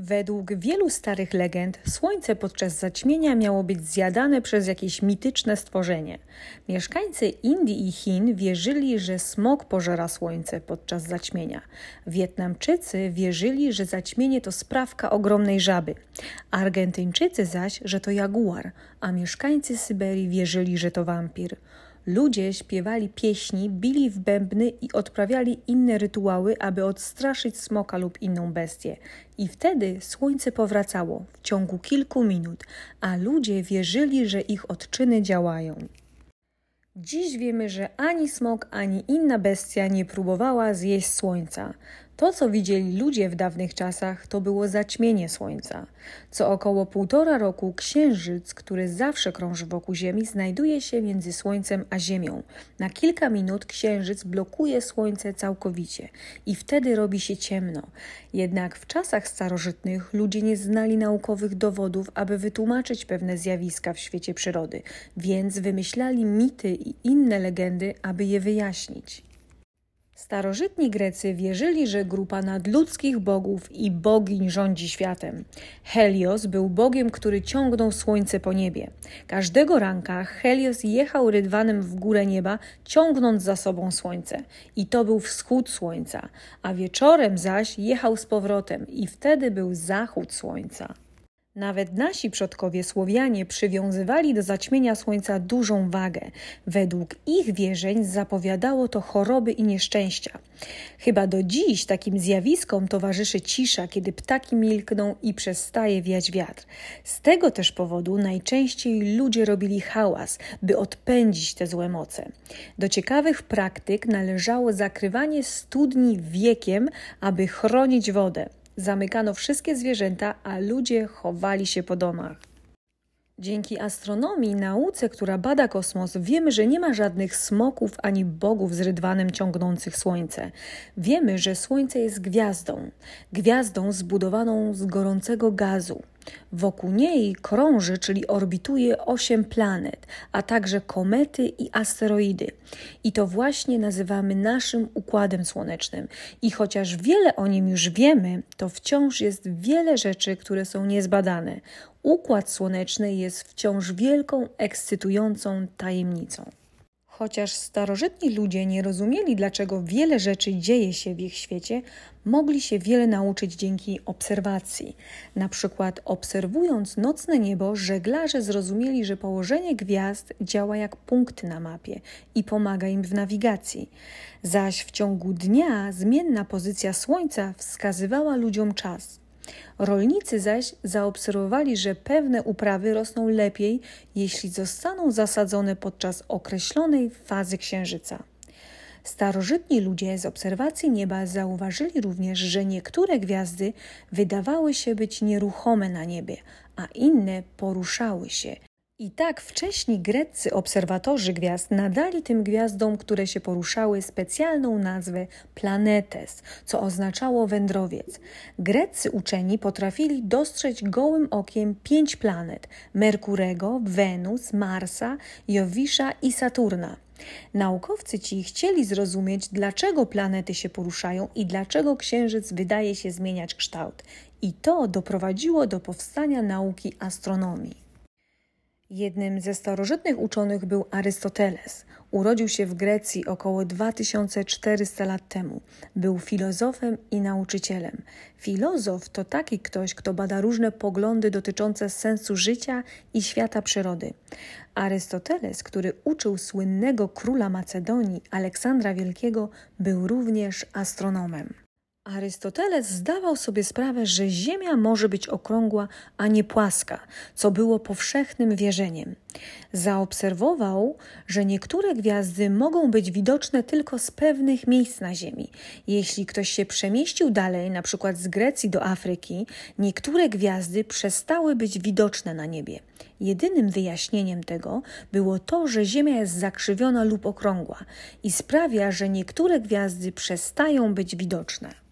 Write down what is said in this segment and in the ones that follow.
Według wielu starych legend, słońce podczas zaćmienia miało być zjadane przez jakieś mityczne stworzenie. Mieszkańcy Indii i Chin wierzyli, że smok pożera słońce podczas zaćmienia. Wietnamczycy wierzyli, że zaćmienie to sprawka ogromnej żaby. Argentyńczycy zaś, że to jaguar, a mieszkańcy Syberii wierzyli, że to wampir. Ludzie śpiewali pieśni, bili w bębny i odprawiali inne rytuały, aby odstraszyć smoka lub inną bestię. I wtedy słońce powracało w ciągu kilku minut, a ludzie wierzyli, że ich odczyny działają. Dziś wiemy, że ani smok, ani inna bestia nie próbowała zjeść słońca. To, co widzieli ludzie w dawnych czasach, to było zaćmienie słońca. Co około półtora roku księżyc, który zawsze krąży wokół Ziemi, znajduje się między słońcem a Ziemią. Na kilka minut księżyc blokuje słońce całkowicie i wtedy robi się ciemno. Jednak w czasach starożytnych ludzie nie znali naukowych dowodów, aby wytłumaczyć pewne zjawiska w świecie przyrody, więc wymyślali mity i inne legendy, aby je wyjaśnić. Starożytni Grecy wierzyli, że grupa nadludzkich bogów i bogiń rządzi światem. Helios był bogiem, który ciągnął słońce po niebie. Każdego ranka Helios jechał rydwanem w górę nieba, ciągnąc za sobą słońce. I to był wschód słońca, a wieczorem zaś jechał z powrotem i wtedy był zachód słońca. Nawet nasi przodkowie Słowianie przywiązywali do zaćmienia słońca dużą wagę. Według ich wierzeń zapowiadało to choroby i nieszczęścia. Chyba do dziś takim zjawiskom towarzyszy cisza, kiedy ptaki milkną i przestaje wiać wiatr. Z tego też powodu najczęściej ludzie robili hałas, by odpędzić te złe moce. Do ciekawych praktyk należało zakrywanie studni wiekiem, aby chronić wodę zamykano wszystkie zwierzęta, a ludzie chowali się po domach. Dzięki astronomii, nauce, która bada kosmos, wiemy, że nie ma żadnych smoków ani bogów z rydwanem ciągnących Słońce. Wiemy, że Słońce jest gwiazdą, gwiazdą zbudowaną z gorącego gazu. Wokół niej krąży, czyli orbituje osiem planet, a także komety i asteroidy. I to właśnie nazywamy naszym układem słonecznym. I chociaż wiele o nim już wiemy, to wciąż jest wiele rzeczy, które są niezbadane. Układ słoneczny jest wciąż wielką, ekscytującą tajemnicą. Chociaż starożytni ludzie nie rozumieli, dlaczego wiele rzeczy dzieje się w ich świecie, mogli się wiele nauczyć dzięki obserwacji. Na przykład, obserwując nocne niebo, żeglarze zrozumieli, że położenie gwiazd działa jak punkty na mapie i pomaga im w nawigacji. Zaś w ciągu dnia zmienna pozycja Słońca wskazywała ludziom czas. Rolnicy zaś zaobserwowali, że pewne uprawy rosną lepiej, jeśli zostaną zasadzone podczas określonej fazy księżyca. Starożytni ludzie z obserwacji nieba zauważyli również, że niektóre gwiazdy wydawały się być nieruchome na niebie, a inne poruszały się, i tak wcześni greccy obserwatorzy gwiazd nadali tym gwiazdom, które się poruszały, specjalną nazwę planetes, co oznaczało wędrowiec. Greccy uczeni potrafili dostrzec gołym okiem pięć planet: Merkurego, Wenus, Marsa, Jowisza i Saturna. Naukowcy ci chcieli zrozumieć, dlaczego planety się poruszają i dlaczego Księżyc wydaje się zmieniać kształt. I to doprowadziło do powstania nauki astronomii. Jednym ze starożytnych uczonych był Arystoteles. Urodził się w Grecji około 2400 lat temu. Był filozofem i nauczycielem. Filozof to taki ktoś, kto bada różne poglądy dotyczące sensu życia i świata przyrody. Arystoteles, który uczył słynnego króla Macedonii, Aleksandra Wielkiego, był również astronomem. Arystoteles zdawał sobie sprawę, że Ziemia może być okrągła, a nie płaska, co było powszechnym wierzeniem. Zaobserwował, że niektóre gwiazdy mogą być widoczne tylko z pewnych miejsc na Ziemi. Jeśli ktoś się przemieścił dalej, na przykład z Grecji do Afryki, niektóre gwiazdy przestały być widoczne na niebie. Jedynym wyjaśnieniem tego było to, że Ziemia jest zakrzywiona lub okrągła i sprawia, że niektóre gwiazdy przestają być widoczne.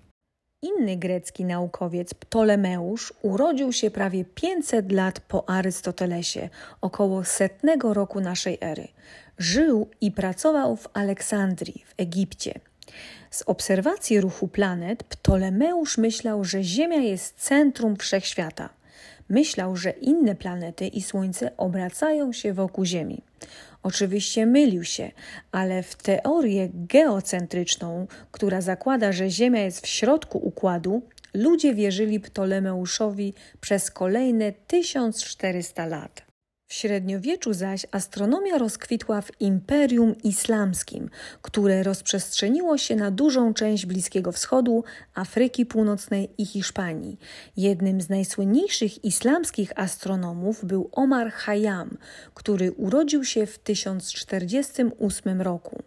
Inny grecki naukowiec, Ptolemeusz, urodził się prawie 500 lat po Arystotelesie, około setnego roku naszej ery. Żył i pracował w Aleksandrii, w Egipcie. Z obserwacji ruchu planet Ptolemeusz myślał, że Ziemia jest centrum wszechświata. Myślał, że inne planety i Słońce obracają się wokół Ziemi. Oczywiście mylił się, ale w teorię geocentryczną, która zakłada, że Ziemia jest w środku układu, ludzie wierzyli Ptolemeuszowi przez kolejne 1400 lat. W średniowieczu zaś astronomia rozkwitła w Imperium Islamskim, które rozprzestrzeniło się na dużą część Bliskiego Wschodu, Afryki Północnej i Hiszpanii. Jednym z najsłynniejszych islamskich astronomów był Omar Khayyam, który urodził się w 1048 roku.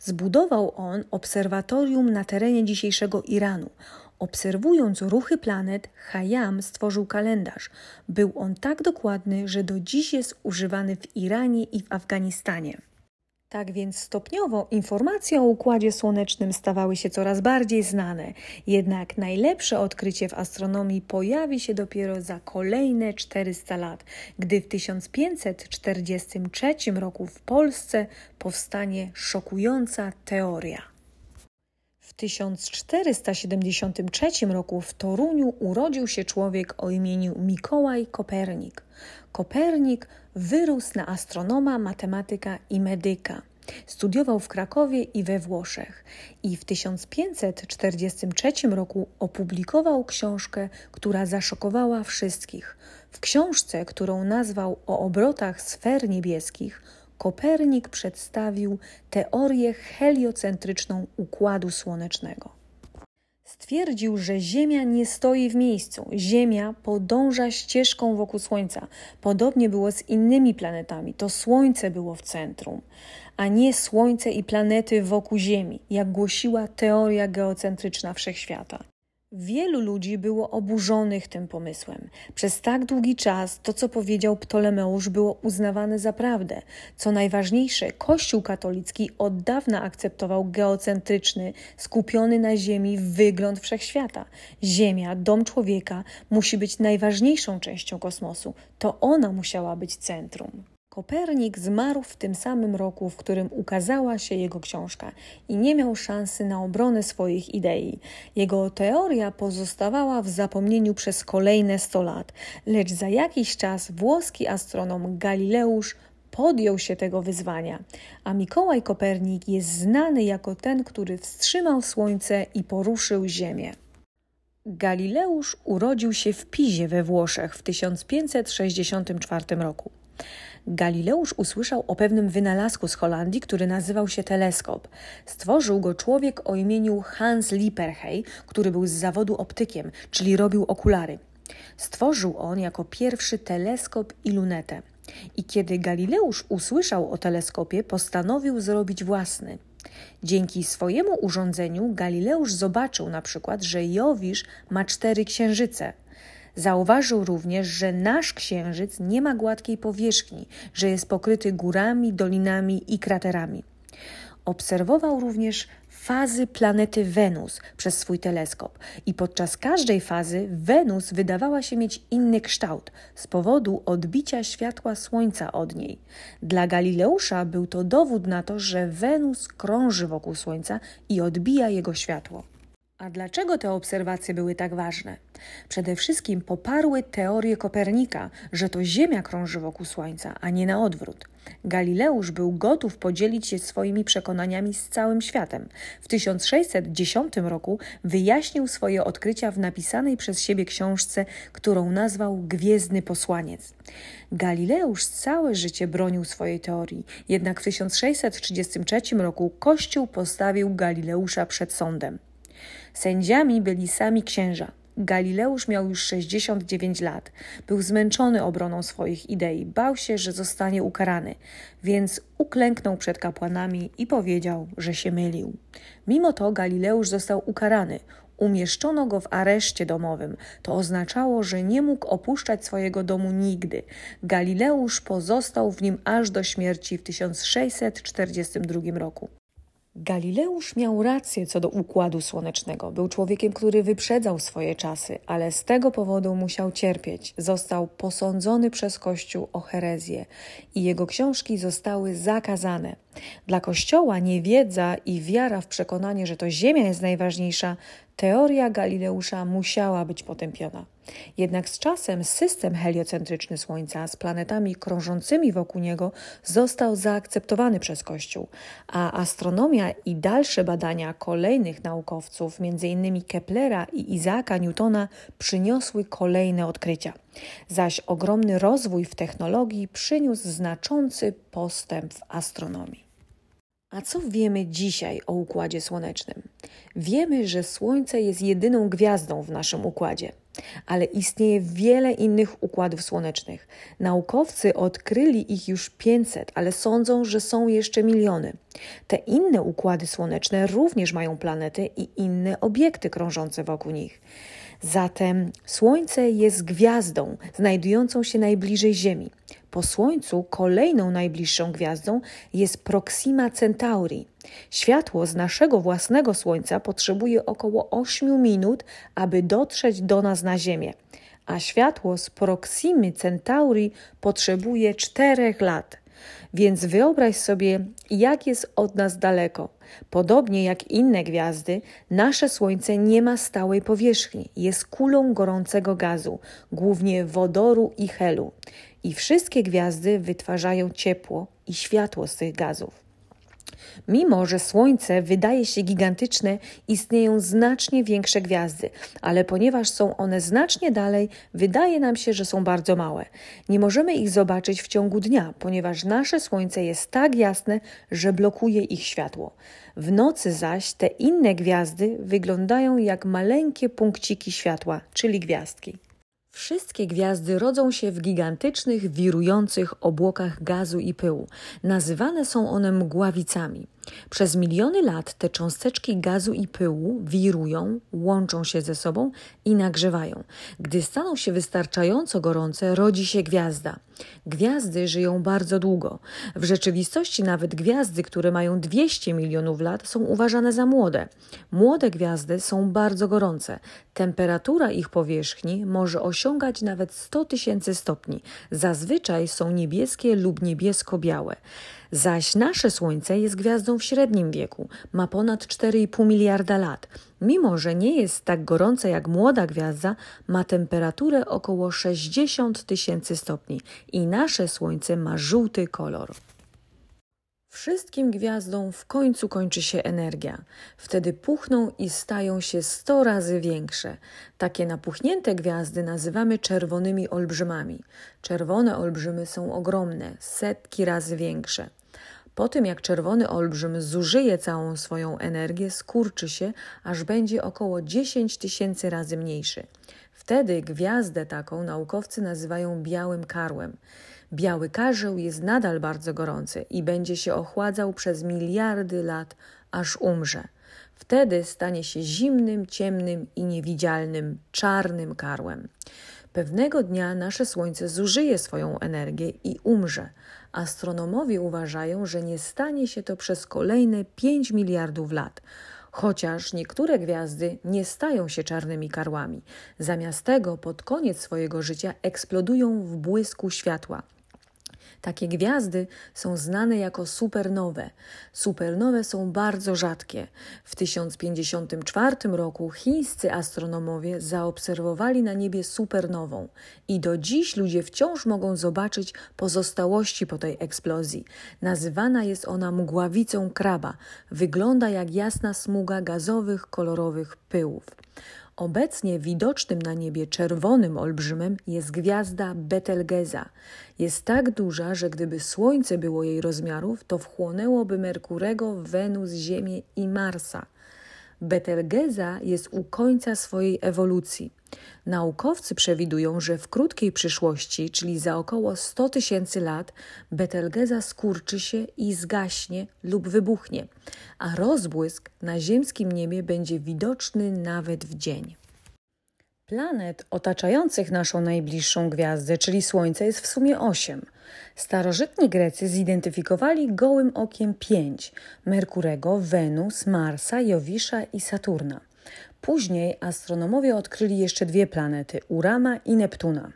Zbudował on obserwatorium na terenie dzisiejszego Iranu. Obserwując ruchy planet, Hayam stworzył kalendarz. Był on tak dokładny, że do dziś jest używany w Iranie i w Afganistanie. Tak więc stopniowo informacje o układzie słonecznym stawały się coraz bardziej znane, jednak najlepsze odkrycie w astronomii pojawi się dopiero za kolejne 400 lat, gdy w 1543 roku w Polsce powstanie szokująca teoria. W 1473 roku w Toruniu urodził się człowiek o imieniu Mikołaj Kopernik. Kopernik wyrósł na astronoma, matematyka i medyka. Studiował w Krakowie i we Włoszech i w 1543 roku opublikował książkę, która zaszokowała wszystkich. W książce, którą nazwał o obrotach sfer niebieskich, Kopernik przedstawił teorię heliocentryczną układu słonecznego. Stwierdził, że Ziemia nie stoi w miejscu. Ziemia podąża ścieżką wokół Słońca. Podobnie było z innymi planetami. To Słońce było w centrum, a nie Słońce i planety wokół Ziemi, jak głosiła teoria geocentryczna wszechświata. Wielu ludzi było oburzonych tym pomysłem. Przez tak długi czas to, co powiedział Ptolemeusz, było uznawane za prawdę. Co najważniejsze, Kościół katolicki od dawna akceptował geocentryczny, skupiony na Ziemi wygląd wszechświata. Ziemia, dom człowieka, musi być najważniejszą częścią kosmosu. To ona musiała być centrum. Kopernik zmarł w tym samym roku, w którym ukazała się jego książka i nie miał szansy na obronę swoich idei. Jego teoria pozostawała w zapomnieniu przez kolejne 100 lat, lecz za jakiś czas włoski astronom Galileusz podjął się tego wyzwania, a Mikołaj Kopernik jest znany jako ten, który wstrzymał Słońce i poruszył Ziemię. Galileusz urodził się w Pizie we Włoszech w 1564 roku. Galileusz usłyszał o pewnym wynalazku z Holandii, który nazywał się teleskop. Stworzył go człowiek o imieniu Hans Lipperhey, który był z zawodu optykiem, czyli robił okulary. Stworzył on jako pierwszy teleskop i lunetę. I kiedy Galileusz usłyszał o teleskopie, postanowił zrobić własny. Dzięki swojemu urządzeniu Galileusz zobaczył na przykład, że Jowisz ma cztery księżyce – Zauważył również, że nasz księżyc nie ma gładkiej powierzchni, że jest pokryty górami, dolinami i kraterami. Obserwował również fazy planety Wenus przez swój teleskop i podczas każdej fazy Wenus wydawała się mieć inny kształt z powodu odbicia światła Słońca od niej. Dla Galileusza był to dowód na to, że Wenus krąży wokół Słońca i odbija jego światło. A dlaczego te obserwacje były tak ważne? Przede wszystkim poparły teorię Kopernika, że to Ziemia krąży wokół Słońca, a nie na odwrót. Galileusz był gotów podzielić się swoimi przekonaniami z całym światem. W 1610 roku wyjaśnił swoje odkrycia w napisanej przez siebie książce, którą nazwał Gwiezdny Posłaniec. Galileusz całe życie bronił swojej teorii, jednak w 1633 roku Kościół postawił Galileusza przed sądem. Sędziami byli sami księża. Galileusz miał już 69 lat. Był zmęczony obroną swoich idei, bał się, że zostanie ukarany, więc uklęknął przed kapłanami i powiedział, że się mylił. Mimo to Galileusz został ukarany. Umieszczono go w areszcie domowym. To oznaczało, że nie mógł opuszczać swojego domu nigdy. Galileusz pozostał w nim aż do śmierci w 1642 roku. Galileusz miał rację co do układu słonecznego. Był człowiekiem, który wyprzedzał swoje czasy, ale z tego powodu musiał cierpieć. Został posądzony przez Kościół o herezję i jego książki zostały zakazane. Dla Kościoła niewiedza i wiara w przekonanie, że to Ziemia jest najważniejsza, teoria Galileusza musiała być potępiona. Jednak z czasem system heliocentryczny Słońca z planetami krążącymi wokół niego został zaakceptowany przez Kościół, a astronomia i dalsze badania kolejnych naukowców, m.in. Keplera i Izaaka Newtona, przyniosły kolejne odkrycia. Zaś ogromny rozwój w technologii przyniósł znaczący postęp w astronomii. A co wiemy dzisiaj o Układzie Słonecznym? Wiemy, że Słońce jest jedyną gwiazdą w naszym układzie, ale istnieje wiele innych układów słonecznych. Naukowcy odkryli ich już 500, ale sądzą, że są jeszcze miliony. Te inne układy słoneczne również mają planety i inne obiekty krążące wokół nich. Zatem Słońce jest gwiazdą znajdującą się najbliżej Ziemi. Po Słońcu kolejną najbliższą gwiazdą jest Proxima Centauri. Światło z naszego własnego Słońca potrzebuje około 8 minut, aby dotrzeć do nas na Ziemię, a światło z Proximy Centauri potrzebuje 4 lat. Więc wyobraź sobie, jak jest od nas daleko. Podobnie jak inne gwiazdy, nasze Słońce nie ma stałej powierzchni, jest kulą gorącego gazu, głównie wodoru i helu. I wszystkie gwiazdy wytwarzają ciepło i światło z tych gazów. Mimo, że Słońce wydaje się gigantyczne, istnieją znacznie większe gwiazdy, ale ponieważ są one znacznie dalej, wydaje nam się, że są bardzo małe. Nie możemy ich zobaczyć w ciągu dnia, ponieważ nasze Słońce jest tak jasne, że blokuje ich światło. W nocy zaś te inne gwiazdy wyglądają jak maleńkie punkciki światła, czyli gwiazdki. Wszystkie gwiazdy rodzą się w gigantycznych, wirujących obłokach gazu i pyłu. Nazywane są one mgławicami. Przez miliony lat te cząsteczki gazu i pyłu wirują, łączą się ze sobą i nagrzewają. Gdy staną się wystarczająco gorące, rodzi się gwiazda. Gwiazdy żyją bardzo długo. W rzeczywistości nawet gwiazdy, które mają 200 milionów lat, są uważane za młode. Młode gwiazdy są bardzo gorące. Temperatura ich powierzchni może osiągać nawet 100 tysięcy stopni. Zazwyczaj są niebieskie lub niebiesko-białe. Zaś nasze Słońce jest gwiazdą w średnim wieku, ma ponad 4,5 miliarda lat. Mimo, że nie jest tak gorące jak młoda gwiazda, ma temperaturę około 60 tysięcy stopni i nasze Słońce ma żółty kolor. Wszystkim gwiazdom w końcu kończy się energia. Wtedy puchną i stają się sto razy większe. Takie napuchnięte gwiazdy nazywamy czerwonymi olbrzymami. Czerwone olbrzymy są ogromne, setki razy większe. Po tym jak czerwony olbrzym zużyje całą swoją energię, skurczy się, aż będzie około 10 tysięcy razy mniejszy. Wtedy gwiazdę taką naukowcy nazywają białym karłem. Biały karzeł jest nadal bardzo gorący i będzie się ochładzał przez miliardy lat, aż umrze. Wtedy stanie się zimnym, ciemnym i niewidzialnym, czarnym karłem. Pewnego dnia nasze Słońce zużyje swoją energię i umrze. Astronomowie uważają, że nie stanie się to przez kolejne 5 miliardów lat. Chociaż niektóre gwiazdy nie stają się czarnymi karłami. Zamiast tego pod koniec swojego życia eksplodują w błysku światła. Takie gwiazdy są znane jako supernowe. Supernowe są bardzo rzadkie. W 1054 roku chińscy astronomowie zaobserwowali na niebie supernową i do dziś ludzie wciąż mogą zobaczyć pozostałości po tej eksplozji. Nazywana jest ona mgławicą kraba. Wygląda jak jasna smuga gazowych, kolorowych pyłów. Obecnie widocznym na niebie czerwonym olbrzymem jest gwiazda Betelgeza. Jest tak duża, że gdyby Słońce było jej rozmiarów, to wchłonęłoby Merkurego, Wenus, Ziemię i Marsa. Betelgeza jest u końca swojej ewolucji. Naukowcy przewidują, że w krótkiej przyszłości, czyli za około 100 tysięcy lat, Betelgeza skurczy się i zgaśnie lub wybuchnie, a rozbłysk na ziemskim niebie będzie widoczny nawet w dzień. Planet otaczających naszą najbliższą gwiazdę, czyli Słońce, jest w sumie osiem. Starożytni Grecy zidentyfikowali gołym okiem pięć: Merkurego, Wenus, Marsa, Jowisza i Saturna. Później astronomowie odkryli jeszcze dwie planety Urama i Neptuna.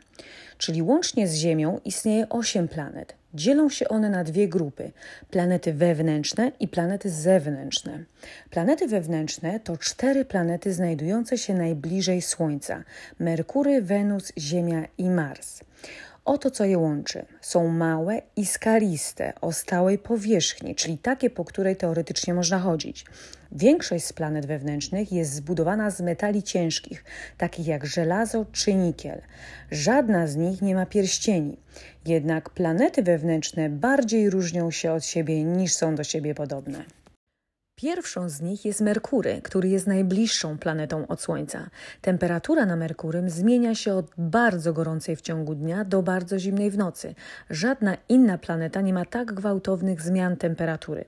Czyli łącznie z Ziemią istnieje osiem planet. Dzielą się one na dwie grupy: planety wewnętrzne i planety zewnętrzne. Planety wewnętrzne to cztery planety znajdujące się najbliżej Słońca: Merkury, Wenus, Ziemia i Mars. Oto co je łączy. Są małe i skaliste, o stałej powierzchni, czyli takie, po której teoretycznie można chodzić. Większość z planet wewnętrznych jest zbudowana z metali ciężkich, takich jak żelazo czy nikiel. Żadna z nich nie ma pierścieni. Jednak planety wewnętrzne bardziej różnią się od siebie niż są do siebie podobne. Pierwszą z nich jest Merkury, który jest najbliższą planetą od Słońca. Temperatura na Merkurym zmienia się od bardzo gorącej w ciągu dnia do bardzo zimnej w nocy. Żadna inna planeta nie ma tak gwałtownych zmian temperatury.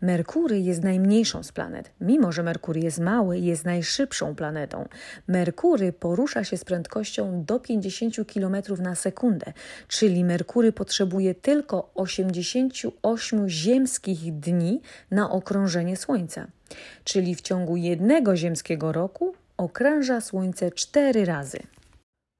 Merkury jest najmniejszą z planet. Mimo, że Merkury jest mały, jest najszybszą planetą. Merkury porusza się z prędkością do 50 km na sekundę, czyli Merkury potrzebuje tylko 88 ziemskich dni na okrążenie Słońca. Czyli w ciągu jednego ziemskiego roku okrąża Słońce cztery razy.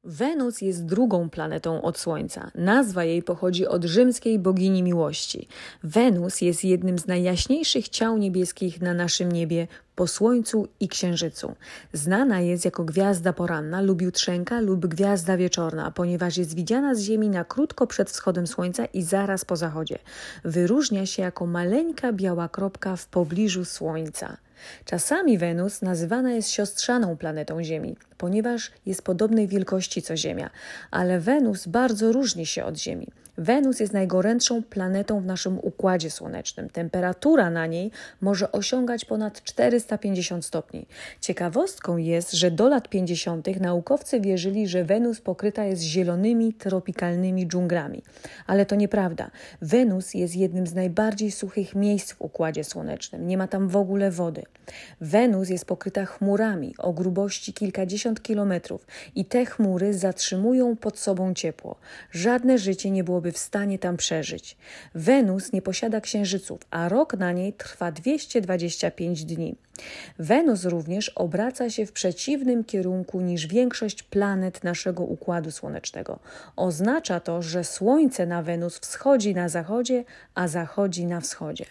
Wenus jest drugą planetą od Słońca. Nazwa jej pochodzi od rzymskiej bogini miłości. Wenus jest jednym z najjaśniejszych ciał niebieskich na naszym niebie po Słońcu i Księżycu. Znana jest jako gwiazda poranna lub jutrzenka lub gwiazda wieczorna, ponieważ jest widziana z Ziemi na krótko przed wschodem Słońca i zaraz po zachodzie. Wyróżnia się jako maleńka biała kropka w pobliżu Słońca. Czasami Wenus nazywana jest siostrzaną planetą Ziemi, ponieważ jest podobnej wielkości co Ziemia, ale Wenus bardzo różni się od Ziemi. Wenus jest najgorętszą planetą w naszym układzie słonecznym. Temperatura na niej może osiągać ponad 450 stopni. Ciekawostką jest, że do lat 50. naukowcy wierzyli, że Wenus pokryta jest zielonymi, tropikalnymi dżunglami. Ale to nieprawda. Wenus jest jednym z najbardziej suchych miejsc w układzie słonecznym. Nie ma tam w ogóle wody. Wenus jest pokryta chmurami o grubości kilkadziesiąt kilometrów i te chmury zatrzymują pod sobą ciepło. Żadne życie nie byłoby w stanie tam przeżyć. Wenus nie posiada księżyców, a rok na niej trwa 225 dni. Wenus również obraca się w przeciwnym kierunku niż większość planet naszego układu słonecznego. Oznacza to, że Słońce na Wenus wschodzi na zachodzie, a zachodzi na wschodzie.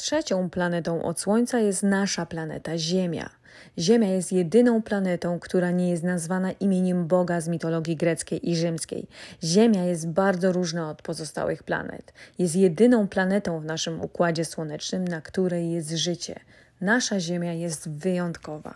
Trzecią planetą od Słońca jest nasza planeta Ziemia. Ziemia jest jedyną planetą, która nie jest nazwana imieniem Boga z mitologii greckiej i rzymskiej. Ziemia jest bardzo różna od pozostałych planet. Jest jedyną planetą w naszym układzie słonecznym, na której jest życie. Nasza Ziemia jest wyjątkowa.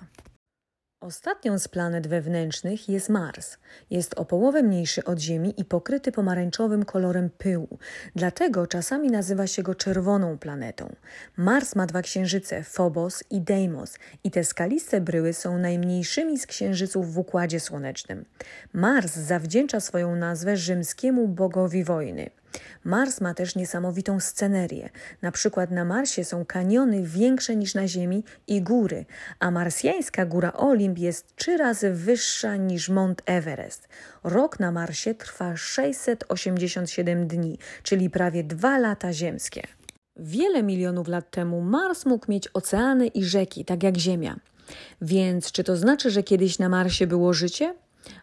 Ostatnią z planet wewnętrznych jest Mars. Jest o połowę mniejszy od Ziemi i pokryty pomarańczowym kolorem pyłu. Dlatego czasami nazywa się go czerwoną planetą. Mars ma dwa księżyce, Phobos i Deimos, i te skaliste bryły są najmniejszymi z księżyców w układzie słonecznym. Mars zawdzięcza swoją nazwę rzymskiemu bogowi wojny. Mars ma też niesamowitą scenerię. Na przykład na Marsie są kaniony większe niż na Ziemi i góry, a marsjańska góra Olimp jest trzy razy wyższa niż Mount Everest. Rok na Marsie trwa 687 dni, czyli prawie dwa lata ziemskie. Wiele milionów lat temu Mars mógł mieć oceany i rzeki, tak jak Ziemia. Więc czy to znaczy, że kiedyś na Marsie było życie?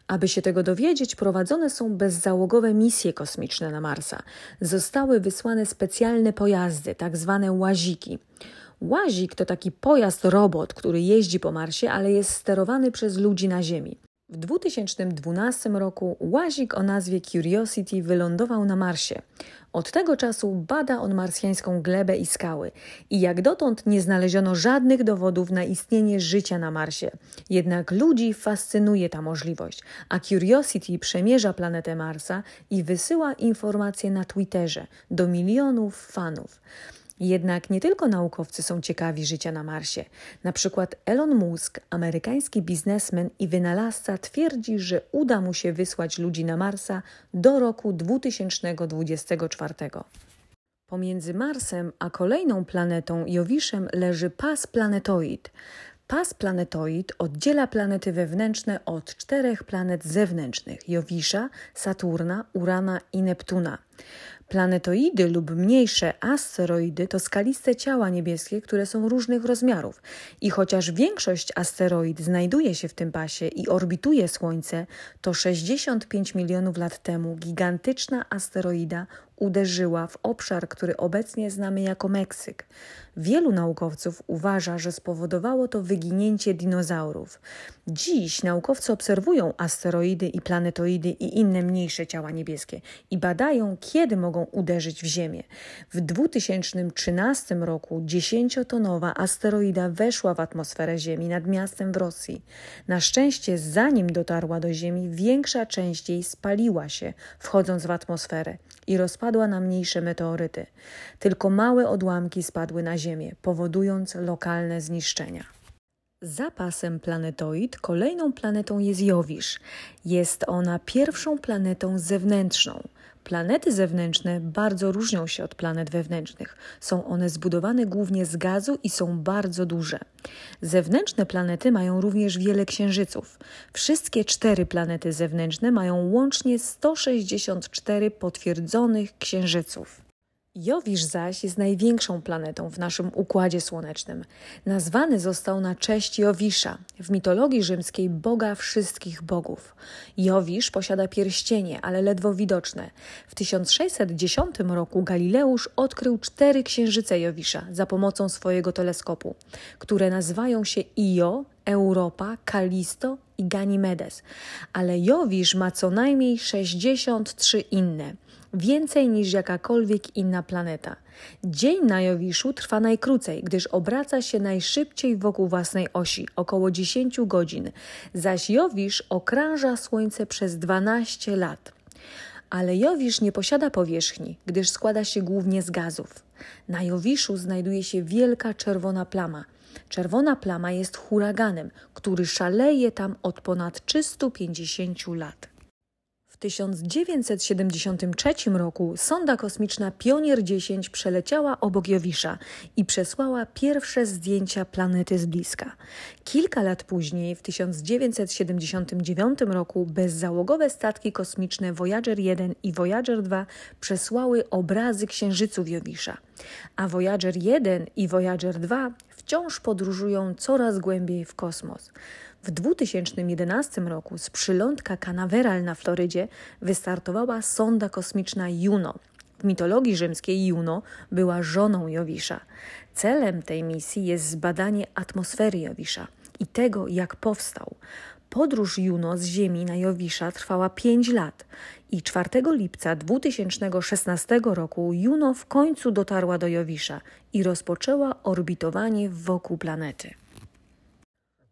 Aby się tego dowiedzieć, prowadzone są bezzałogowe misje kosmiczne na Marsa. Zostały wysłane specjalne pojazdy, tak zwane łaziki. Łazik to taki pojazd robot, który jeździ po Marsie, ale jest sterowany przez ludzi na Ziemi. W 2012 roku łazik o nazwie Curiosity wylądował na Marsie. Od tego czasu bada on marsjańską glebę i skały i jak dotąd nie znaleziono żadnych dowodów na istnienie życia na Marsie. Jednak ludzi fascynuje ta możliwość, a Curiosity przemierza planetę Marsa i wysyła informacje na Twitterze do milionów fanów. Jednak nie tylko naukowcy są ciekawi życia na Marsie. Na przykład Elon Musk, amerykański biznesmen i wynalazca, twierdzi, że uda mu się wysłać ludzi na Marsa do roku 2024. Pomiędzy Marsem a kolejną planetą Jowiszem leży pas planetoid. Pas planetoid oddziela planety wewnętrzne od czterech planet zewnętrznych Jowisza, Saturna, Urana i Neptuna. Planetoidy lub mniejsze asteroidy to skaliste ciała niebieskie, które są różnych rozmiarów. I chociaż większość asteroid znajduje się w tym pasie i orbituje Słońce, to 65 milionów lat temu gigantyczna asteroida uderzyła w obszar, który obecnie znamy jako Meksyk. Wielu naukowców uważa, że spowodowało to wyginięcie dinozaurów. Dziś naukowcy obserwują asteroidy i planetoidy i inne mniejsze ciała niebieskie i badają, kiedy mogą uderzyć w Ziemię. W 2013 roku dziesięciotonowa asteroida weszła w atmosferę Ziemi nad miastem w Rosji. Na szczęście, zanim dotarła do Ziemi, większa część jej spaliła się, wchodząc w atmosferę i rozpadła na mniejsze meteoryty. Tylko małe odłamki spadły na Ziemię, powodując lokalne zniszczenia. Za pasem planetoid kolejną planetą jest Jowisz. Jest ona pierwszą planetą zewnętrzną. Planety zewnętrzne bardzo różnią się od planet wewnętrznych. Są one zbudowane głównie z gazu i są bardzo duże. Zewnętrzne planety mają również wiele księżyców. Wszystkie cztery planety zewnętrzne mają łącznie 164 potwierdzonych księżyców. Jowisz zaś jest największą planetą w naszym układzie słonecznym. Nazwany został na cześć Jowisza, w mitologii rzymskiej boga wszystkich bogów. Jowisz posiada pierścienie, ale ledwo widoczne. W 1610 roku Galileusz odkrył cztery księżyce Jowisza za pomocą swojego teleskopu, które nazywają się Io, Europa, Kalisto i Ganimedes, ale Jowisz ma co najmniej 63 inne więcej niż jakakolwiek inna planeta. Dzień na Jowiszu trwa najkrócej, gdyż obraca się najszybciej wokół własnej osi, około 10 godzin, zaś Jowisz okrąża Słońce przez 12 lat. Ale Jowisz nie posiada powierzchni, gdyż składa się głównie z gazów. Na Jowiszu znajduje się wielka czerwona plama. Czerwona plama jest huraganem, który szaleje tam od ponad 350 lat. 1973 roku sonda kosmiczna Pionier 10 przeleciała obok Jowisza i przesłała pierwsze zdjęcia planety z bliska. Kilka lat później, w 1979 roku, bezzałogowe statki kosmiczne Voyager 1 i Voyager 2 przesłały obrazy księżyców Jowisza. A Voyager 1 i Voyager 2 wciąż podróżują coraz głębiej w kosmos. W 2011 roku z przylądka Canaveral na Florydzie wystartowała sonda kosmiczna Juno. W mitologii rzymskiej Juno była żoną Jowisza. Celem tej misji jest zbadanie atmosfery Jowisza i tego, jak powstał. Podróż Juno z Ziemi na Jowisza trwała 5 lat i 4 lipca 2016 roku Juno w końcu dotarła do Jowisza i rozpoczęła orbitowanie wokół planety.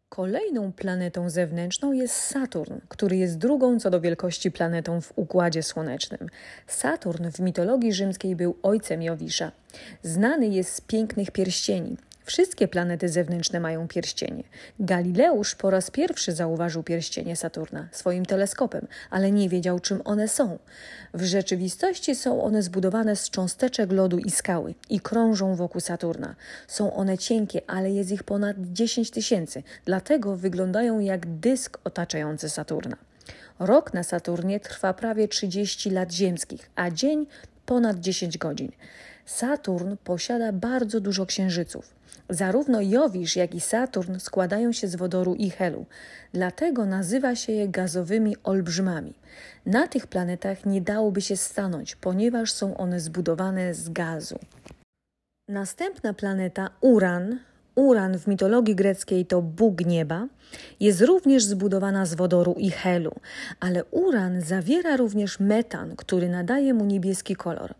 Kolejną planetą zewnętrzną jest Saturn, który jest drugą co do wielkości planetą w Układzie Słonecznym. Saturn w mitologii rzymskiej był ojcem Jowisza. Znany jest z pięknych pierścieni. Wszystkie planety zewnętrzne mają pierścienie. Galileusz po raz pierwszy zauważył pierścienie Saturna swoim teleskopem, ale nie wiedział, czym one są. W rzeczywistości są one zbudowane z cząsteczek lodu i skały i krążą wokół Saturna. Są one cienkie, ale jest ich ponad 10 tysięcy, dlatego wyglądają jak dysk otaczający Saturna. Rok na Saturnie trwa prawie 30 lat ziemskich, a dzień ponad 10 godzin. Saturn posiada bardzo dużo księżyców. Zarówno Jowisz, jak i Saturn składają się z wodoru i helu, dlatego nazywa się je gazowymi olbrzymami. Na tych planetach nie dałoby się stanąć, ponieważ są one zbudowane z gazu. Następna planeta Uran Uran w mitologii greckiej to Bóg nieba, jest również zbudowana z wodoru i helu, ale uran zawiera również metan, który nadaje mu niebieski kolor.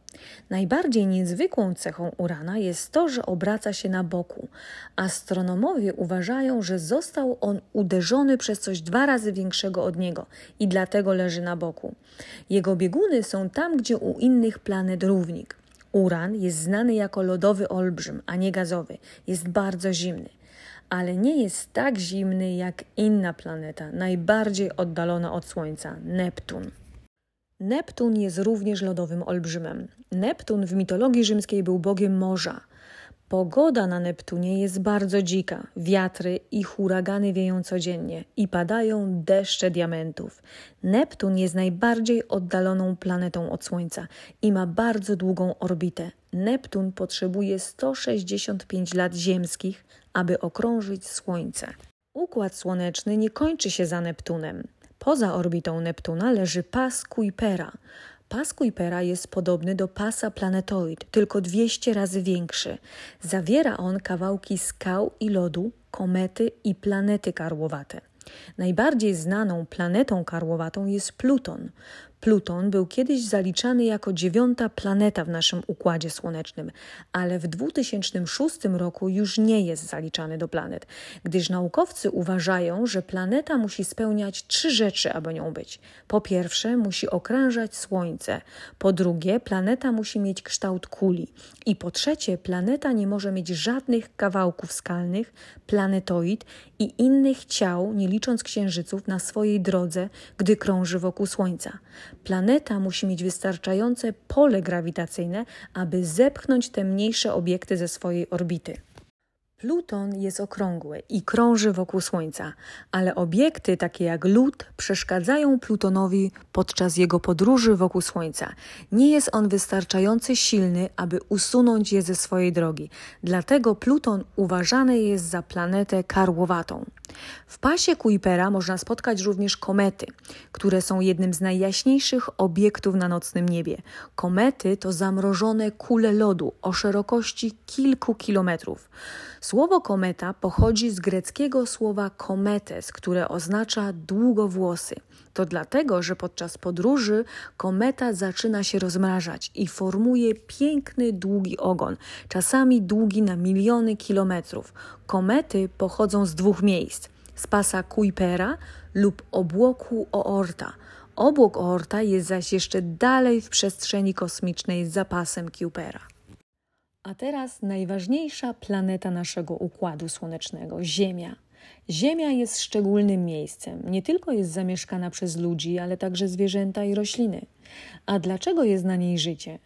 Najbardziej niezwykłą cechą urana jest to, że obraca się na boku. Astronomowie uważają, że został on uderzony przez coś dwa razy większego od niego i dlatego leży na boku. Jego bieguny są tam, gdzie u innych planet równik. Uran jest znany jako lodowy olbrzym, a nie gazowy. Jest bardzo zimny, ale nie jest tak zimny jak inna planeta, najbardziej oddalona od Słońca Neptun. Neptun jest również lodowym olbrzymem. Neptun w mitologii rzymskiej był bogiem morza. Pogoda na Neptunie jest bardzo dzika. Wiatry i huragany wieją codziennie i padają deszcze diamentów. Neptun jest najbardziej oddaloną planetą od Słońca i ma bardzo długą orbitę. Neptun potrzebuje 165 lat ziemskich, aby okrążyć Słońce. Układ słoneczny nie kończy się za Neptunem. Poza orbitą Neptuna leży pas Kuipera. Pas Kuipera jest podobny do pasa planetoid, tylko 200 razy większy. Zawiera on kawałki skał i lodu, komety i planety karłowate. Najbardziej znaną planetą karłowatą jest Pluton. Pluton był kiedyś zaliczany jako dziewiąta planeta w naszym układzie słonecznym, ale w 2006 roku już nie jest zaliczany do planet, gdyż naukowcy uważają, że planeta musi spełniać trzy rzeczy, aby nią być. Po pierwsze, musi okrążać Słońce, po drugie, planeta musi mieć kształt kuli i po trzecie, planeta nie może mieć żadnych kawałków skalnych, planetoid i innych ciał, nie licząc księżyców, na swojej drodze, gdy krąży wokół Słońca. Planeta musi mieć wystarczające pole grawitacyjne, aby zepchnąć te mniejsze obiekty ze swojej orbity. Pluton jest okrągły i krąży wokół Słońca, ale obiekty takie jak lód przeszkadzają Plutonowi podczas jego podróży wokół Słońca. Nie jest on wystarczająco silny, aby usunąć je ze swojej drogi, dlatego Pluton uważany jest za planetę karłowatą. W pasie Kuipera można spotkać również komety, które są jednym z najjaśniejszych obiektów na nocnym niebie. Komety to zamrożone kule lodu o szerokości kilku kilometrów. Słowo kometa pochodzi z greckiego słowa kometes, które oznacza długowłosy. To dlatego, że podczas podróży kometa zaczyna się rozmrażać i formuje piękny, długi ogon, czasami długi na miliony kilometrów. Komety pochodzą z dwóch miejsc: z pasa Kuipera lub obłoku Oorta. Obłok Oorta jest zaś jeszcze dalej w przestrzeni kosmicznej z zapasem Kuipera. A teraz najważniejsza planeta naszego układu słonecznego Ziemia. Ziemia jest szczególnym miejscem. Nie tylko jest zamieszkana przez ludzi, ale także zwierzęta i rośliny. A dlaczego jest na niej życie?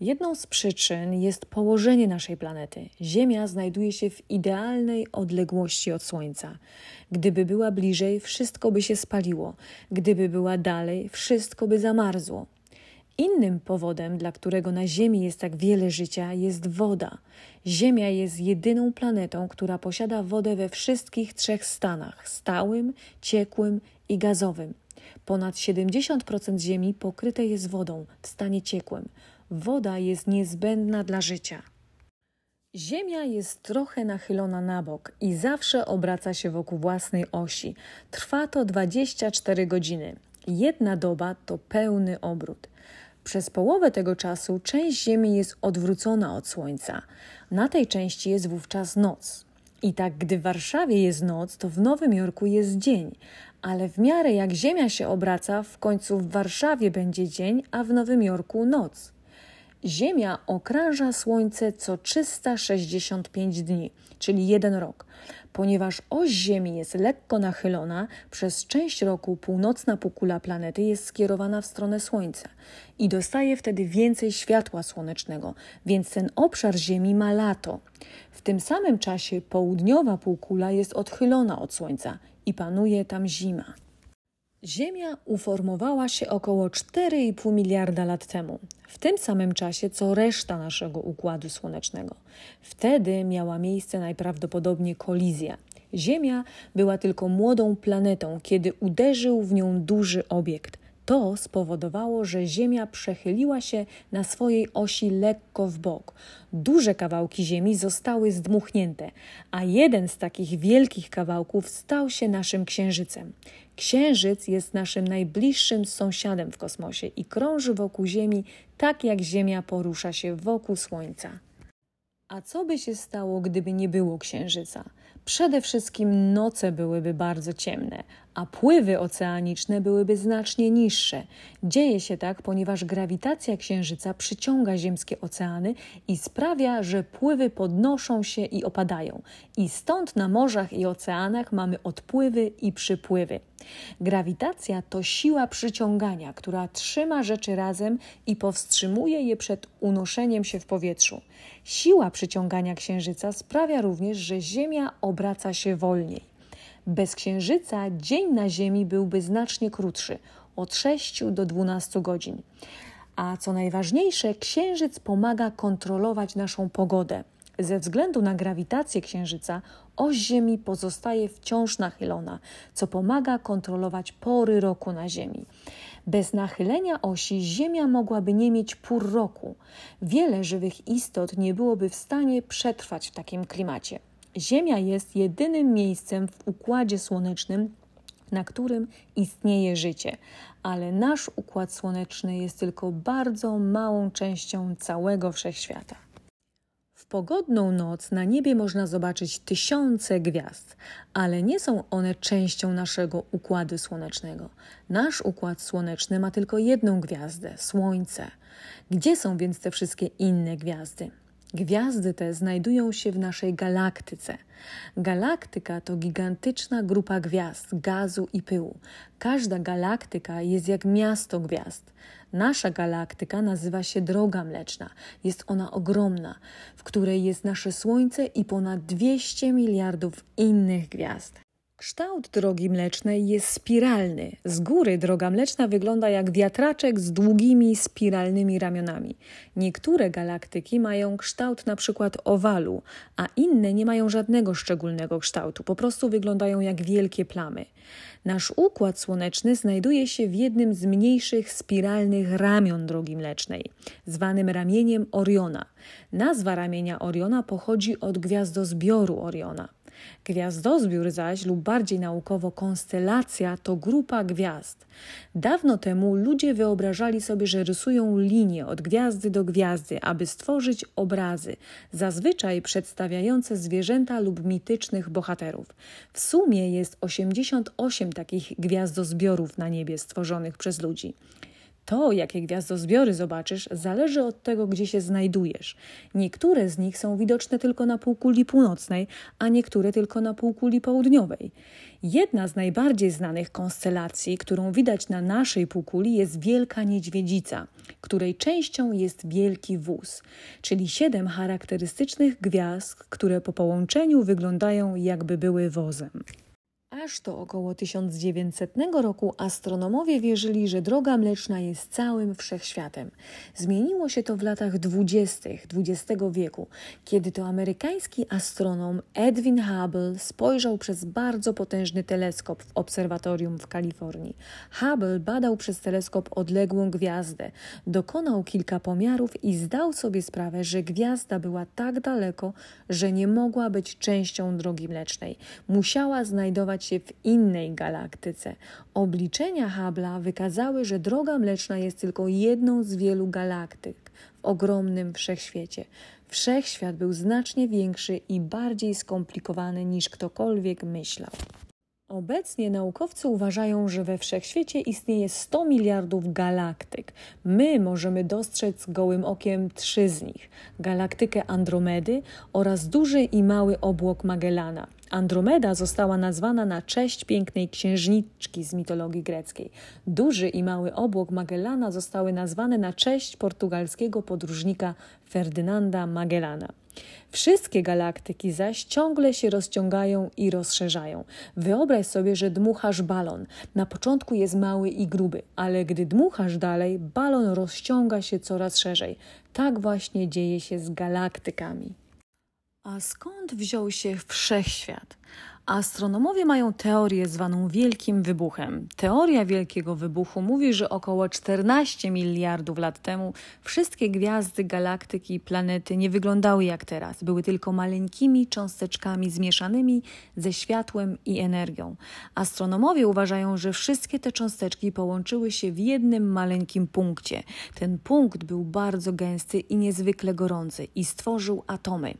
Jedną z przyczyn jest położenie naszej planety. Ziemia znajduje się w idealnej odległości od Słońca. Gdyby była bliżej, wszystko by się spaliło. Gdyby była dalej, wszystko by zamarzło. Innym powodem, dla którego na Ziemi jest tak wiele życia, jest woda. Ziemia jest jedyną planetą, która posiada wodę we wszystkich trzech stanach stałym, ciekłym i gazowym. Ponad 70% Ziemi pokryte jest wodą w stanie ciekłym. Woda jest niezbędna dla życia. Ziemia jest trochę nachylona na bok i zawsze obraca się wokół własnej osi. Trwa to 24 godziny. Jedna doba to pełny obrót. Przez połowę tego czasu część Ziemi jest odwrócona od Słońca. Na tej części jest wówczas noc. I tak, gdy w Warszawie jest noc, to w Nowym Jorku jest dzień, ale w miarę jak Ziemia się obraca, w końcu w Warszawie będzie dzień, a w Nowym Jorku noc. Ziemia okrąża Słońce co 365 dni, czyli jeden rok. Ponieważ oś Ziemi jest lekko nachylona, przez część roku północna półkula planety jest skierowana w stronę Słońca i dostaje wtedy więcej światła słonecznego, więc ten obszar Ziemi ma lato. W tym samym czasie południowa półkula jest odchylona od Słońca i panuje tam zima. Ziemia uformowała się około 4,5 miliarda lat temu, w tym samym czasie co reszta naszego układu słonecznego. Wtedy miała miejsce najprawdopodobniej kolizja. Ziemia była tylko młodą planetą, kiedy uderzył w nią duży obiekt. To spowodowało, że Ziemia przechyliła się na swojej osi lekko w bok. Duże kawałki Ziemi zostały zdmuchnięte, a jeden z takich wielkich kawałków stał się naszym Księżycem. Księżyc jest naszym najbliższym sąsiadem w kosmosie i krąży wokół Ziemi tak jak Ziemia porusza się wokół Słońca. A co by się stało, gdyby nie było Księżyca? Przede wszystkim noce byłyby bardzo ciemne, a pływy oceaniczne byłyby znacznie niższe. Dzieje się tak, ponieważ grawitacja Księżyca przyciąga ziemskie oceany i sprawia, że pływy podnoszą się i opadają. I stąd na morzach i oceanach mamy odpływy i przypływy. Grawitacja to siła przyciągania, która trzyma rzeczy razem i powstrzymuje je przed unoszeniem się w powietrzu. Siła przyciągania Księżyca sprawia również, że Ziemia obraca się wolniej. Bez księżyca dzień na Ziemi byłby znacznie krótszy od 6 do 12 godzin. A co najważniejsze, księżyc pomaga kontrolować naszą pogodę. Ze względu na grawitację księżyca oś Ziemi pozostaje wciąż nachylona, co pomaga kontrolować pory roku na Ziemi. Bez nachylenia osi Ziemia mogłaby nie mieć pór roku. Wiele żywych istot nie byłoby w stanie przetrwać w takim klimacie. Ziemia jest jedynym miejscem w układzie słonecznym, na którym istnieje życie, ale nasz układ słoneczny jest tylko bardzo małą częścią całego wszechświata. W pogodną noc na niebie można zobaczyć tysiące gwiazd, ale nie są one częścią naszego układu słonecznego. Nasz układ słoneczny ma tylko jedną gwiazdę Słońce. Gdzie są więc te wszystkie inne gwiazdy? Gwiazdy te znajdują się w naszej galaktyce. Galaktyka to gigantyczna grupa gwiazd, gazu i pyłu. Każda galaktyka jest jak miasto gwiazd. Nasza galaktyka nazywa się Droga Mleczna. Jest ona ogromna, w której jest nasze Słońce i ponad 200 miliardów innych gwiazd. Kształt drogi mlecznej jest spiralny. Z góry droga mleczna wygląda jak wiatraczek z długimi, spiralnymi ramionami. Niektóre galaktyki mają kształt przykład owalu, a inne nie mają żadnego szczególnego kształtu, po prostu wyglądają jak wielkie plamy. Nasz układ słoneczny znajduje się w jednym z mniejszych spiralnych ramion drogi mlecznej, zwanym ramieniem Oriona. Nazwa ramienia Oriona pochodzi od gwiazdozbioru Oriona. Gwiazdozbiór zaś, lub bardziej naukowo konstelacja, to grupa gwiazd. Dawno temu ludzie wyobrażali sobie, że rysują linie od gwiazdy do gwiazdy, aby stworzyć obrazy, zazwyczaj przedstawiające zwierzęta lub mitycznych bohaterów. W sumie jest 88 takich gwiazdozbiorów na niebie stworzonych przez ludzi. To, jakie gwiazdozbiory zobaczysz, zależy od tego, gdzie się znajdujesz. Niektóre z nich są widoczne tylko na półkuli północnej, a niektóre tylko na półkuli południowej. Jedna z najbardziej znanych konstelacji, którą widać na naszej półkuli, jest Wielka Niedźwiedzica, której częścią jest Wielki Wóz, czyli siedem charakterystycznych gwiazd, które po połączeniu wyglądają jakby były wozem. Aż do około 1900 roku astronomowie wierzyli, że droga mleczna jest całym wszechświatem. Zmieniło się to w latach 20. XX wieku, kiedy to amerykański astronom Edwin Hubble spojrzał przez bardzo potężny teleskop w obserwatorium w Kalifornii. Hubble badał przez teleskop odległą gwiazdę, dokonał kilka pomiarów i zdał sobie sprawę, że gwiazda była tak daleko, że nie mogła być częścią drogi mlecznej. Musiała znajdować się w innej galaktyce. Obliczenia Hubble'a wykazały, że droga mleczna jest tylko jedną z wielu galaktyk w ogromnym wszechświecie. Wszechświat był znacznie większy i bardziej skomplikowany niż ktokolwiek myślał. Obecnie naukowcy uważają, że we wszechświecie istnieje 100 miliardów galaktyk. My możemy dostrzec gołym okiem trzy z nich: galaktykę Andromedy oraz duży i mały obłok Magellana. Andromeda została nazwana na cześć pięknej księżniczki z mitologii greckiej. Duży i mały obłok Magellana zostały nazwane na cześć portugalskiego podróżnika Ferdynanda Magellana. Wszystkie galaktyki zaś ciągle się rozciągają i rozszerzają. Wyobraź sobie, że dmuchasz balon. Na początku jest mały i gruby, ale gdy dmuchasz dalej, balon rozciąga się coraz szerzej. Tak właśnie dzieje się z galaktykami. A skąd wziął się wszechświat? Astronomowie mają teorię zwaną Wielkim Wybuchem. Teoria Wielkiego Wybuchu mówi, że około 14 miliardów lat temu wszystkie gwiazdy, galaktyki i planety nie wyglądały jak teraz. Były tylko maleńkimi cząsteczkami zmieszanymi ze światłem i energią. Astronomowie uważają, że wszystkie te cząsteczki połączyły się w jednym maleńkim punkcie. Ten punkt był bardzo gęsty i niezwykle gorący i stworzył atomy.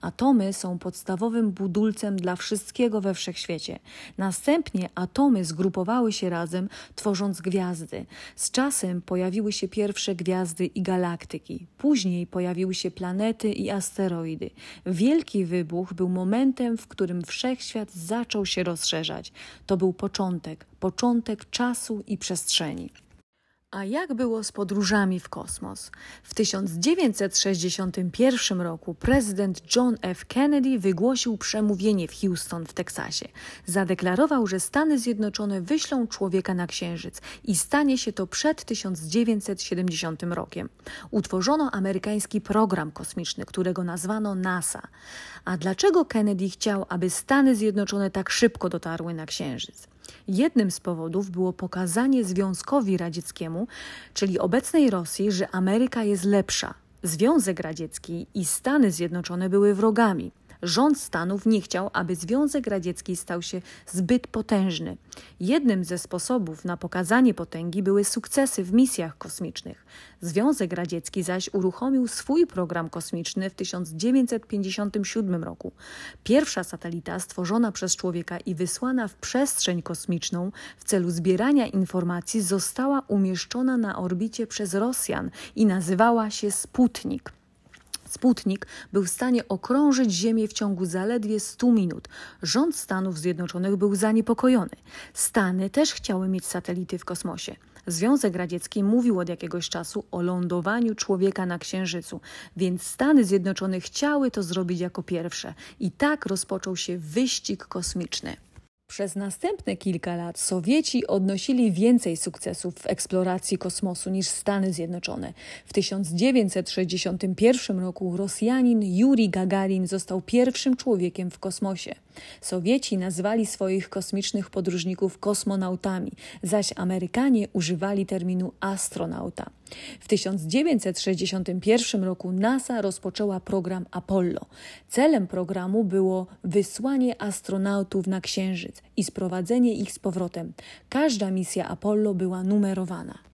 Atomy są podstawowym budulcem dla wszystkiego we wszechświecie. Następnie atomy zgrupowały się razem, tworząc gwiazdy. Z czasem pojawiły się pierwsze gwiazdy i galaktyki. Później pojawiły się planety i asteroidy. Wielki wybuch był momentem, w którym wszechświat zaczął się rozszerzać. To był początek, początek czasu i przestrzeni. A jak było z podróżami w kosmos? W 1961 roku prezydent John F. Kennedy wygłosił przemówienie w Houston w Teksasie. Zadeklarował, że Stany Zjednoczone wyślą człowieka na Księżyc i stanie się to przed 1970 rokiem. Utworzono amerykański program kosmiczny, którego nazwano NASA. A dlaczego Kennedy chciał, aby Stany Zjednoczone tak szybko dotarły na Księżyc? Jednym z powodów było pokazanie Związkowi Radzieckiemu, czyli obecnej Rosji, że Ameryka jest lepsza. Związek Radziecki i Stany Zjednoczone były wrogami rząd Stanów nie chciał, aby Związek Radziecki stał się zbyt potężny. Jednym ze sposobów na pokazanie potęgi były sukcesy w misjach kosmicznych. Związek Radziecki zaś uruchomił swój program kosmiczny w 1957 roku. Pierwsza satelita stworzona przez człowieka i wysłana w przestrzeń kosmiczną w celu zbierania informacji została umieszczona na orbicie przez Rosjan i nazywała się Sputnik. Sputnik był w stanie okrążyć Ziemię w ciągu zaledwie 100 minut. Rząd Stanów Zjednoczonych był zaniepokojony. Stany też chciały mieć satelity w kosmosie. Związek Radziecki mówił od jakiegoś czasu o lądowaniu człowieka na Księżycu, więc Stany Zjednoczone chciały to zrobić jako pierwsze. I tak rozpoczął się wyścig kosmiczny. Przez następne kilka lat Sowieci odnosili więcej sukcesów w eksploracji kosmosu niż Stany Zjednoczone. W 1961 roku Rosjanin Yuri Gagarin został pierwszym człowiekiem w kosmosie. Sowieci nazywali swoich kosmicznych podróżników kosmonautami, zaś Amerykanie używali terminu astronauta. W 1961 roku NASA rozpoczęła program Apollo. Celem programu było wysłanie astronautów na Księżyc i sprowadzenie ich z powrotem. Każda misja Apollo była numerowana.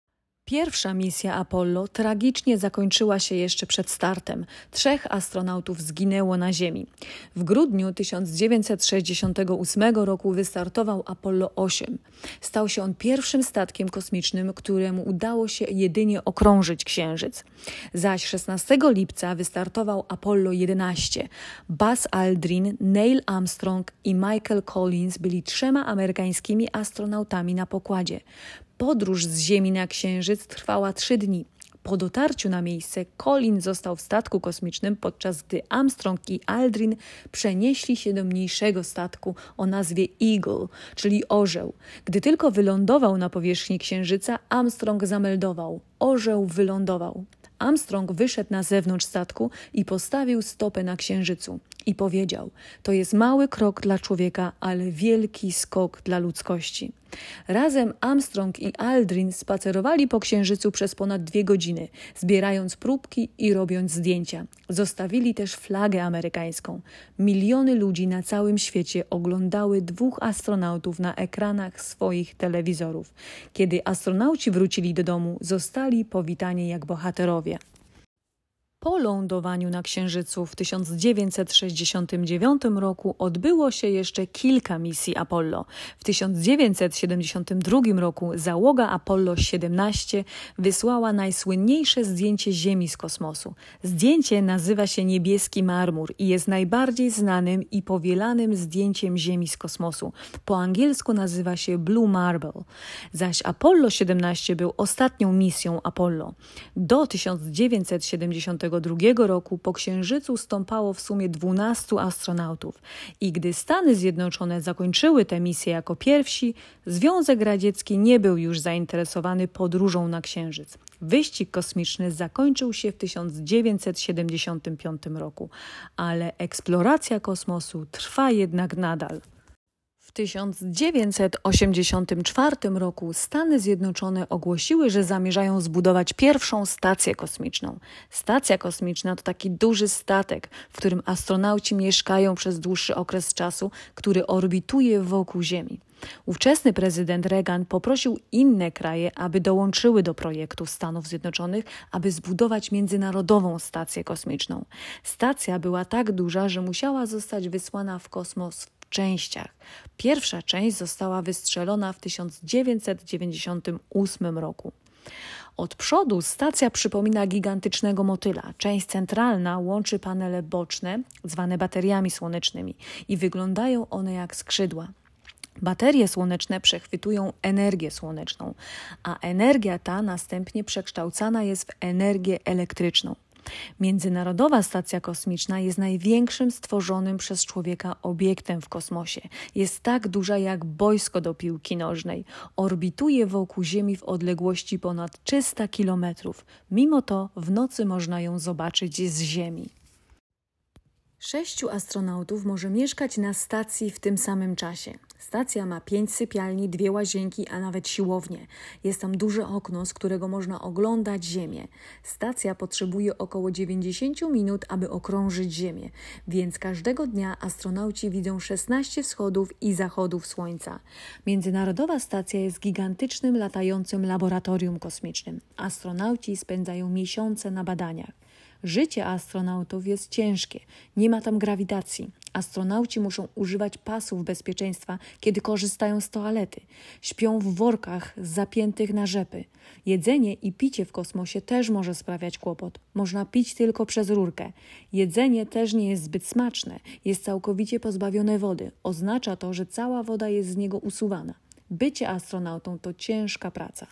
Pierwsza misja Apollo tragicznie zakończyła się jeszcze przed startem. Trzech astronautów zginęło na Ziemi. W grudniu 1968 roku wystartował Apollo 8. Stał się on pierwszym statkiem kosmicznym, któremu udało się jedynie okrążyć Księżyc. Zaś 16 lipca wystartował Apollo 11. Buzz Aldrin, Neil Armstrong i Michael Collins byli trzema amerykańskimi astronautami na pokładzie. Podróż z Ziemi na Księżyc trwała trzy dni. Po dotarciu na miejsce Colin został w statku kosmicznym, podczas gdy Armstrong i Aldrin przenieśli się do mniejszego statku o nazwie Eagle, czyli orzeł. Gdy tylko wylądował na powierzchni Księżyca, Armstrong zameldował: Orzeł wylądował. Armstrong wyszedł na zewnątrz statku i postawił stopę na księżycu i powiedział: To jest mały krok dla człowieka, ale wielki skok dla ludzkości. Razem Armstrong i Aldrin spacerowali po księżycu przez ponad dwie godziny, zbierając próbki i robiąc zdjęcia. Zostawili też flagę amerykańską. Miliony ludzi na całym świecie oglądały dwóch astronautów na ekranach swoich telewizorów. Kiedy astronauci wrócili do domu, zostali powitani jak bohaterowie. Po lądowaniu na Księżycu w 1969 roku odbyło się jeszcze kilka misji Apollo. W 1972 roku załoga Apollo 17 wysłała najsłynniejsze zdjęcie Ziemi z kosmosu. Zdjęcie nazywa się Niebieski Marmur i jest najbardziej znanym i powielanym zdjęciem Ziemi z kosmosu. Po angielsku nazywa się Blue Marble. Zaś Apollo 17 był ostatnią misją Apollo. Do 1972 1992 roku po Księżycu stąpało w sumie 12 astronautów i gdy Stany Zjednoczone zakończyły tę misję jako pierwsi, Związek Radziecki nie był już zainteresowany podróżą na Księżyc. Wyścig kosmiczny zakończył się w 1975 roku, ale eksploracja kosmosu trwa jednak nadal. W 1984 roku Stany Zjednoczone ogłosiły, że zamierzają zbudować pierwszą stację kosmiczną. Stacja kosmiczna to taki duży statek, w którym astronauci mieszkają przez dłuższy okres czasu, który orbituje wokół Ziemi. Ówczesny prezydent Reagan poprosił inne kraje, aby dołączyły do projektu Stanów Zjednoczonych, aby zbudować międzynarodową stację kosmiczną. Stacja była tak duża, że musiała zostać wysłana w kosmos częściach. Pierwsza część została wystrzelona w 1998 roku. Od przodu stacja przypomina gigantycznego motyla. Część centralna łączy panele boczne, zwane bateriami słonecznymi, i wyglądają one jak skrzydła. Baterie słoneczne przechwytują energię słoneczną, a energia ta następnie przekształcana jest w energię elektryczną. Międzynarodowa Stacja Kosmiczna jest największym stworzonym przez człowieka obiektem w kosmosie. Jest tak duża jak boisko do piłki nożnej. Orbituje wokół Ziemi w odległości ponad 300 kilometrów. Mimo to w nocy można ją zobaczyć z Ziemi. Sześciu astronautów może mieszkać na stacji w tym samym czasie. Stacja ma pięć sypialni, dwie łazienki, a nawet siłownię. Jest tam duże okno, z którego można oglądać Ziemię. Stacja potrzebuje około 90 minut, aby okrążyć Ziemię, więc każdego dnia astronauci widzą 16 wschodów i zachodów Słońca. Międzynarodowa stacja jest gigantycznym latającym laboratorium kosmicznym. Astronauci spędzają miesiące na badaniach. Życie astronautów jest ciężkie, nie ma tam grawitacji. Astronauci muszą używać pasów bezpieczeństwa, kiedy korzystają z toalety. Śpią w workach zapiętych na rzepy. Jedzenie i picie w kosmosie też może sprawiać kłopot. Można pić tylko przez rurkę. Jedzenie też nie jest zbyt smaczne, jest całkowicie pozbawione wody. Oznacza to, że cała woda jest z niego usuwana. Bycie astronautą to ciężka praca.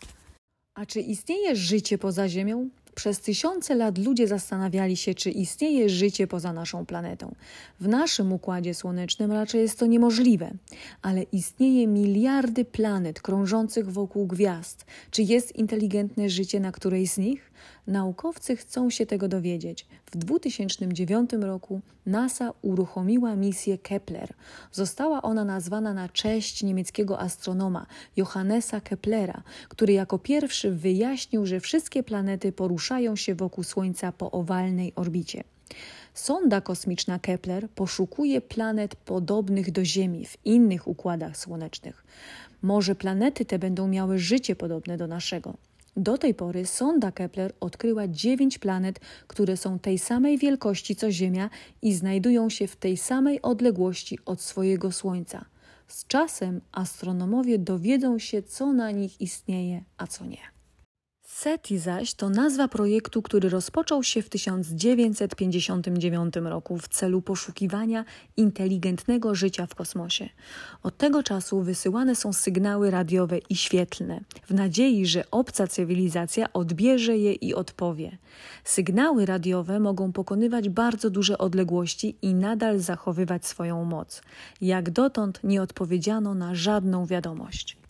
A czy istnieje życie poza Ziemią? Przez tysiące lat ludzie zastanawiali się, czy istnieje życie poza naszą planetą. W naszym układzie słonecznym raczej jest to niemożliwe, ale istnieje miliardy planet krążących wokół gwiazd. Czy jest inteligentne życie na którejś z nich? Naukowcy chcą się tego dowiedzieć. W 2009 roku NASA uruchomiła misję Kepler. Została ona nazwana na cześć niemieckiego astronoma Johannesa Keplera, który jako pierwszy wyjaśnił, że wszystkie planety poruszają się wokół Słońca po owalnej orbicie. Sonda kosmiczna Kepler poszukuje planet podobnych do Ziemi w innych układach słonecznych. Może planety te będą miały życie podobne do naszego. Do tej pory sonda Kepler odkryła dziewięć planet, które są tej samej wielkości co Ziemia i znajdują się w tej samej odległości od swojego Słońca. Z czasem astronomowie dowiedzą się, co na nich istnieje, a co nie. SETI zaś to nazwa projektu, który rozpoczął się w 1959 roku w celu poszukiwania inteligentnego życia w kosmosie. Od tego czasu wysyłane są sygnały radiowe i świetlne, w nadziei, że obca cywilizacja odbierze je i odpowie. Sygnały radiowe mogą pokonywać bardzo duże odległości i nadal zachowywać swoją moc. Jak dotąd nie odpowiedziano na żadną wiadomość.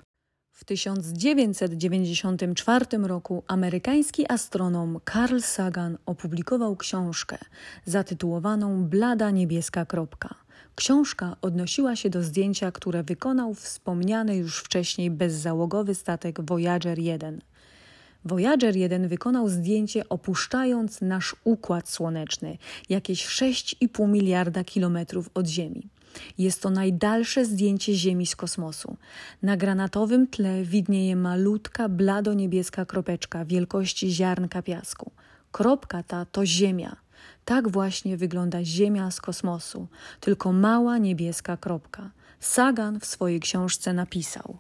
W 1994 roku amerykański astronom Carl Sagan opublikował książkę zatytułowaną Blada niebieska kropka. Książka odnosiła się do zdjęcia, które wykonał wspomniany już wcześniej bezzałogowy statek Voyager 1. Voyager 1 wykonał zdjęcie opuszczając nasz układ słoneczny, jakieś 6,5 miliarda kilometrów od Ziemi. Jest to najdalsze zdjęcie Ziemi z kosmosu. Na granatowym tle widnieje malutka, blado-niebieska kropeczka wielkości ziarnka piasku. Kropka ta to Ziemia. Tak właśnie wygląda Ziemia z kosmosu, tylko mała niebieska kropka. Sagan w swojej książce napisał: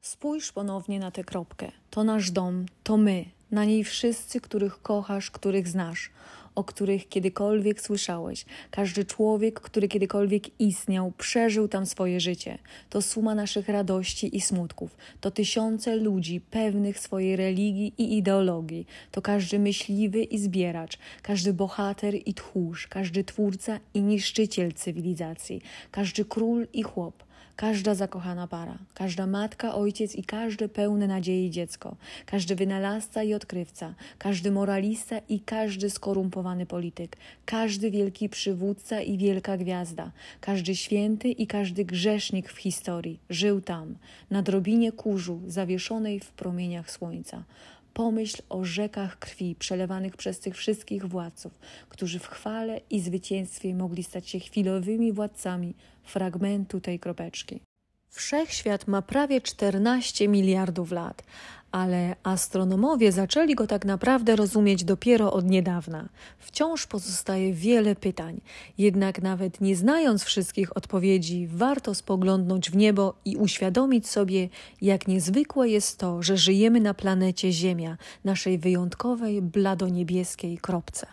Spójrz ponownie na tę kropkę. To nasz dom, to my, na niej wszyscy, których kochasz, których znasz o których kiedykolwiek słyszałeś. Każdy człowiek, który kiedykolwiek istniał, przeżył tam swoje życie. To suma naszych radości i smutków. To tysiące ludzi pewnych swojej religii i ideologii. To każdy myśliwy i zbieracz, każdy bohater i tchórz, każdy twórca i niszczyciel cywilizacji, każdy król i chłop każda zakochana para, każda matka, ojciec i każde pełne nadziei dziecko, każdy wynalazca i odkrywca, każdy moralista i każdy skorumpowany polityk, każdy wielki przywódca i wielka gwiazda, każdy święty i każdy grzesznik w historii żył tam, na drobinie kurzu zawieszonej w promieniach słońca. Pomyśl o rzekach krwi przelewanych przez tych wszystkich władców, którzy w chwale i zwycięstwie mogli stać się chwilowymi władcami fragmentu tej kropeczki. Wszechświat ma prawie 14 miliardów lat, ale astronomowie zaczęli go tak naprawdę rozumieć dopiero od niedawna. Wciąż pozostaje wiele pytań, jednak nawet nie znając wszystkich odpowiedzi, warto spoglądnąć w niebo i uświadomić sobie, jak niezwykłe jest to, że żyjemy na planecie Ziemia, naszej wyjątkowej, bladoniebieskiej kropce.